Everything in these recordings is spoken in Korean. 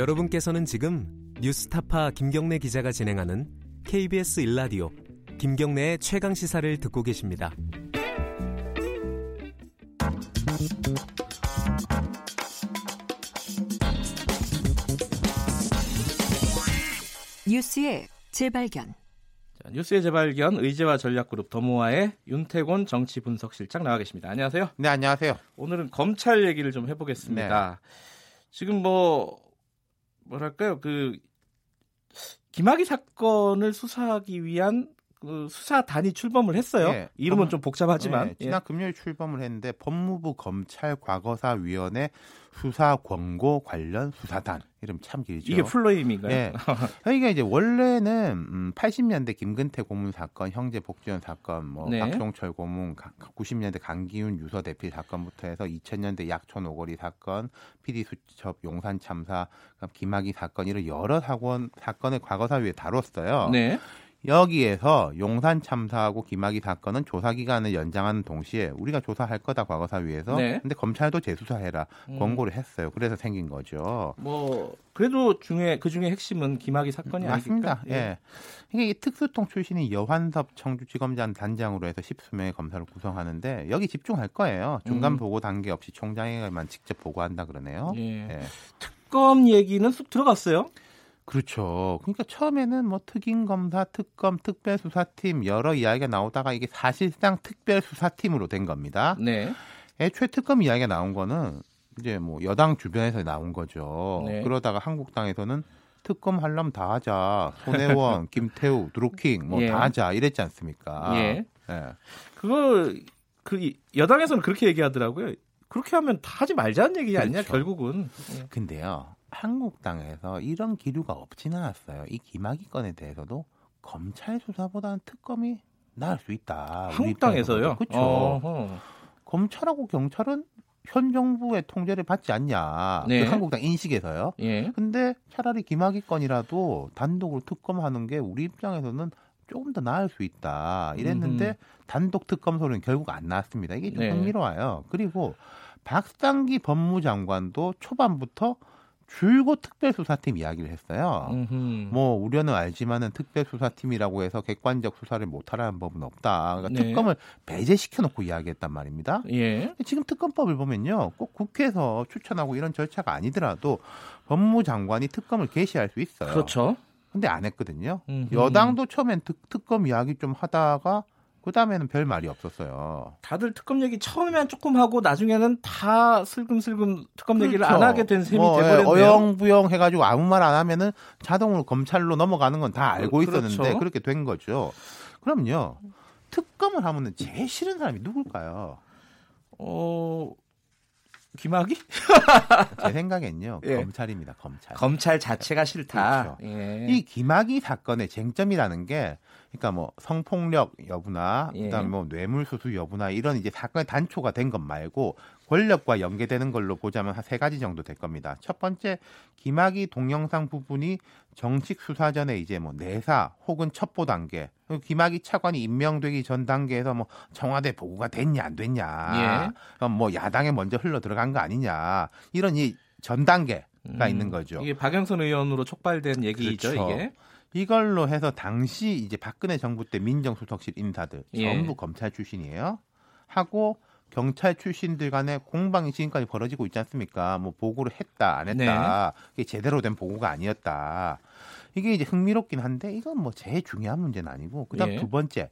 여러분께서는 지금 뉴스타파 김경래 기자가 진행하는 KBS 일라디오 김경래의 최강 시사를 듣고 계십니다. 뉴스의 재발견. 자, 뉴스의 재발견 의제와 전략그룹 더모아의 윤태곤 정치분석실장 나와 계십니다. 안녕하세요. 네, 안녕하세요. 오늘은 검찰 얘기를 좀 해보겠습니다. 지금 뭐 뭐랄까요? 그 김학의 사건을 수사하기 위한 그 수사단이 출범을 했어요. 예, 이름은 법- 좀 복잡하지만 네, 예. 지난 금요일 출범을 했는데 법무부 검찰 과거사 위원회 수사 권고 관련 수사단 이름 참 길죠. 이게 풀네임인가요? 예. 여기가 이제 원래는 음, 80년대 김근태 고문 사건, 형제 복지원 사건, 뭐 네. 박종철 고문, 가- 90년대 강기훈 유서 대피 사건부터 해서 2000년대 약촌 오거리 사건, PD 수첩 용산 참사, 김학의 사건 이런 여러 사건 사건을 과거사 위에 다뤘어요. 네. 여기에서 용산 참사하고 김학의 사건은 조사 기간을 연장하는 동시에 우리가 조사할 거다 과거사위에서 네. 근데 검찰도 재수사해라 음. 권고를 했어요. 그래서 생긴 거죠. 뭐 그래도 중에 그 중에 핵심은 김학의 사건이 맞습니다. 아닐까? 예. 이게 특수통 출신인 여환섭 청주지검장 단장으로 해서 십수 명의 검사를 구성하는데 여기 집중할 거예요. 중간 음. 보고 단계 없이 총장에게만 직접 보고한다 그러네요. 예. 예. 특검 얘기는 쑥 들어갔어요. 그렇죠. 그러니까 처음에는 뭐 특임 검사, 특검, 특별수사팀 여러 이야기가 나오다가 이게 사실상 특별수사팀으로 된 겁니다. 네. 애초에 특검 이야기가 나온 거는 이제 뭐 여당 주변에서 나온 거죠. 네. 그러다가 한국당에서는 특검 하려면 다 하자. 손혜원, 김태우, 드루킹 뭐다 예. 하자 이랬지 않습니까? 예. 예. 그거 그 이- 여당에서는 그렇게 얘기하더라고요. 그렇게 하면 다 하지 말자는 얘기 아니냐 그렇죠. 결국은. 예. 근데요. 한국당에서 이런 기류가 없진 않았어요. 이 김학의 건에 대해서도 검찰 수사보다는 특검이 나을 수 있다. 한국당에서요. 그렇죠. 검찰하고 경찰은 현 정부의 통제를 받지 않냐. 네. 그 한국당 인식에서요. 예. 근데 차라리 김학의 건이라도 단독으로 특검하는 게 우리 입장에서는 조금 더 나을 수 있다. 이랬는데 음흠. 단독 특검 소리는 결국 안 나왔습니다. 이게 좀 네. 흥미로워요. 그리고 박상기 법무장관도 초반부터 줄곧 특별수사팀 이야기를 했어요. 음흠. 뭐 우려는 알지만은 특별수사팀이라고 해서 객관적 수사를 못하라는 법은 없다. 그러니까 네. 특검을 배제시켜 놓고 이야기했단 말입니다. 예. 지금 특검법을 보면요, 꼭 국회에서 추천하고 이런 절차가 아니더라도 법무장관이 특검을 개시할 수 있어요. 그렇죠. 근데 안 했거든요. 음흠. 여당도 처음엔 특, 특검 이야기 좀 하다가 그 다음에는 별 말이 없었어요. 다들 특검 얘기 처음에는 조금 하고 나중에는 다 슬금슬금 특검 얘기를 그렇죠. 안 하게 된 셈이 뭐, 예, 돼버렸네요. 어영부영 해가지고 아무 말 안 하면은 자동으로 검찰로 넘어가는 건 다 알고 그렇죠. 있었는데 그렇게 된 거죠. 그럼요. 특검을 하면은 제일 싫은 사람이 누굴까요? 어 김학이 제 생각엔요. 예. 검찰입니다. 검찰. 검찰 자체가 싫다. 그렇죠. 예. 이 김학의 사건의 쟁점이라는 게 그러니까 뭐 성폭력 여부나 예. 그다음 뭐 뇌물수수 여부나 이런 이제 사건의 단초가 된 것 말고 권력과 연계되는 걸로 보자면 한 세 가지 정도 될 겁니다. 첫 번째 김학의 동영상 부분이 정식 수사 전에 이제 뭐 내사 혹은 첩보 단계 김학의 차관이 임명되기 전 단계에서 뭐 청와대 보고가 됐냐 안 됐냐 예. 뭐 야당에 먼저 흘러 들어간 거 아니냐 이런 이 전 단계가 음, 있는 거죠. 이게 박영선 의원으로 촉발된 얘기죠, 그렇죠. 이게. 이걸로 해서 당시 이제 박근혜 정부 때 민정수석실 인사들 예. 전부 검찰 출신이에요. 하고 경찰 출신들 간에 공방이 지금까지 벌어지고 있지 않습니까? 뭐 보고를 했다 안 했다 이게 제대로 된 보고가 아니었다. 이게 이제 흥미롭긴 한데 이건 뭐 제일 중요한 문제는 아니고 그다음 예. 두 번째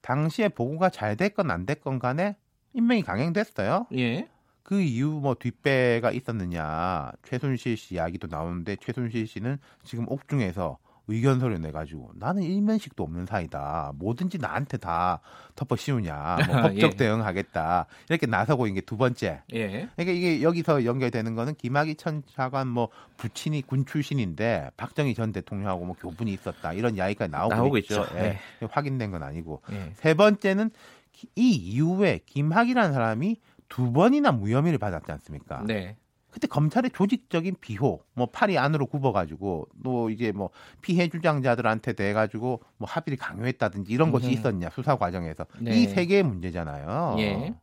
당시에 보고가 잘 됐건 안 됐건 간에 임명이 강행됐어요. 예. 그 이후 뭐 뒷배가 있었느냐 최순실 씨 이야기도 나오는데 최순실 씨는 지금 옥중에서 의견서를 내가지고 나는 일면식도 없는 사이다 뭐든지 나한테 다 덮어 씌우냐 뭐 법적 예. 대응하겠다 이렇게 나서고 이게 두 번째 예. 그러니까 이게 여기서 연결되는 거는 김학의 천 차관 뭐 부친이 군 출신인데 박정희 전 대통령하고 뭐 교분이 있었다 이런 이야기가 나오고, 나오고 있죠. 있죠. 예. 확인된 건 아니고 예. 세 번째는 기- 이 이후에 김학이라는 사람이 두 번이나 무혐의를 받았지 않습니까? 네. 그때 검찰의 조직적인 비호, 뭐 팔이 안으로 굽어가지고 또 이제 뭐 피해 주장자들한테 대 가지고 뭐 합의를 강요했다든지 이런 것이 음흠. 있었냐 수사 과정에서 네. 이세 개의 문제잖아요. 예.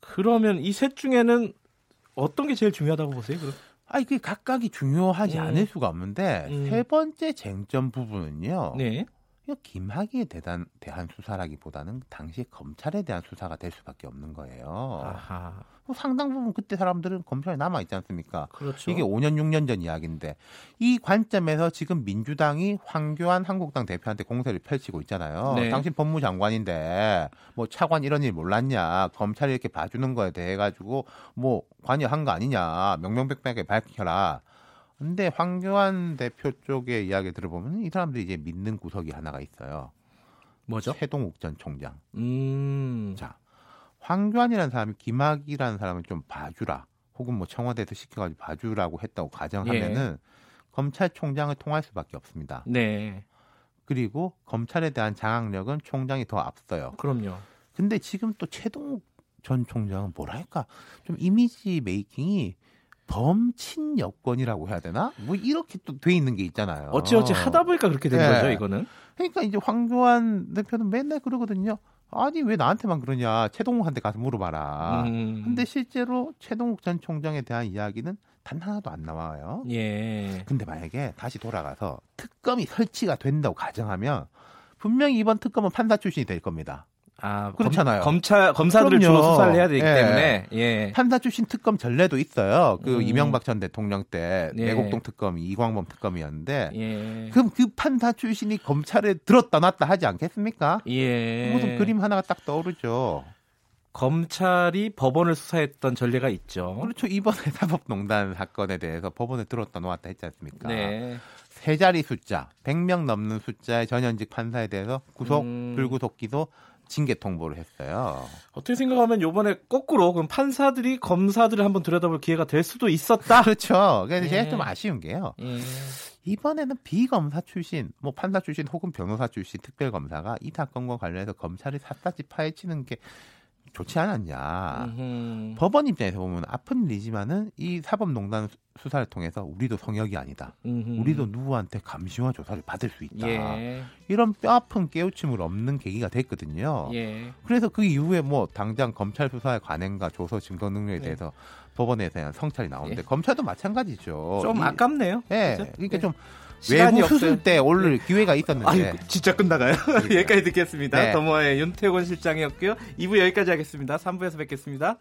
그러면 이 셋 중에는 어떤 게 제일 중요하다고 보세요? 그럼? 아니 그 각각이 중요하지 음. 않을 수가 없는데 음. 세 번째 쟁점 부분은요. 네. 김학의에 대한, 대한 수사라기보다는 당시 검찰에 대한 수사가 될 수밖에 없는 거예요. 아하. 뭐 상당 부분 그때 사람들은 검찰에 남아 있지 않습니까? 그렇죠. 이게 5년 6년 전 이야기인데 이 관점에서 지금 민주당이 황교안 한국당 대표한테 공세를 펼치고 있잖아요. 네. 당신 법무장관인데 뭐 차관 이런 일 몰랐냐? 검찰이 이렇게 봐주는 거에 대해 가지고 뭐 관여한 거 아니냐? 명명백백하게 밝혀라. 근데 황교안 대표 쪽의 이야기 들어보면 이 사람들이 이제 믿는 구석이 하나가 있어요. 뭐죠? 최동욱 전 총장. 음. 자, 황교안이라는 사람이 김학이라는 사람을 좀 봐주라. 혹은 뭐 청와대에서 시켜가지고 봐주라고 했다고 가정하면은 검찰총장을 통할 수밖에 없습니다. 네. 그리고 검찰에 대한 장악력은 총장이 더 앞서요. 그럼요. 근데 지금 또 최동욱 전 총장은 뭐랄까 좀 이미지 메이킹이 범친 여권이라고 해야 되나? 뭐 이렇게 또 돼 있는 게 있잖아요. 어찌어찌 하다 보니까 그렇게 된 네. 거죠, 이거는. 그러니까 이제 황교안 대표는 맨날 그러거든요. 아니 왜 나한테만 그러냐? 최동욱한테 가서 물어봐라. 음. 근데 실제로 최동욱 전 총장에 대한 이야기는 단 하나도 안 나와요. 예. 근데 만약에 다시 돌아가서 특검이 설치가 된다고 가정하면 분명히 이번 특검은 판사 출신이 될 겁니다. 아, 그렇잖아요. 검, 검찰 검사들을 그럼요. 주로 수사를 해야 되기 예. 때문에 예. 판사 출신 특검 전례도 있어요. 그 음. 이명박 전 대통령 때 네. 내곡동 특검이 이광범 특검이었는데 예. 그럼 그 판사 출신이 검찰에 들었다 놨다 하지 않겠습니까? 예. 무슨 그림 하나가 딱 떠오르죠. 검찰이 법원을 수사했던 전례가 있죠. 그렇죠. 이번에 사법농단 사건에 대해서 법원에 들었다 놓았다 했지 않습니까? 네. 세 자리 숫자, 100명 넘는 숫자의 전현직 판사에 대해서 구속, 음. 불구속 기소, 징계 통보를 했어요. 어떻게 생각하면 요번에 거꾸로 그럼 판사들이 검사들을 한번 들여다볼 기회가 될 수도 있었다. 그렇죠. 그래서 제가 예. 좀 아쉬운 게요. 예. 이번에는 비검사 출신, 뭐 판사 출신 혹은 변호사 출신 특별검사가 이 사건과 관련해서 검찰이 샅샅이 파헤치는 게 좋지 않았냐. 음흠. 법원 입장에서 보면 아픈 일이지만은 이 사법농단 수사를 통해서 우리도 성역이 아니다. 음흠. 우리도 누구한테 감시와 조사를 받을 수 있다. 예. 이런 뼈아픈 깨우침을 얻는 계기가 됐거든요. 예. 그래서 그 이후에 뭐 당장 검찰 수사의 관행과 조서 증거 능력에 네. 대해서 법원에 대한 성찰이 나오는데 예. 검찰도 마찬가지죠. 좀 이- 아깝네요. 예. 그죠? 그러니까 네. 좀 외부. 수술 때올 기회가 있었는데 아유, 진짜 끝나가요? 여기까지 듣겠습니다. 네. 더모아의 윤태곤 실장이었고요. 2부 여기까지 하겠습니다. 3부에서 뵙겠습니다.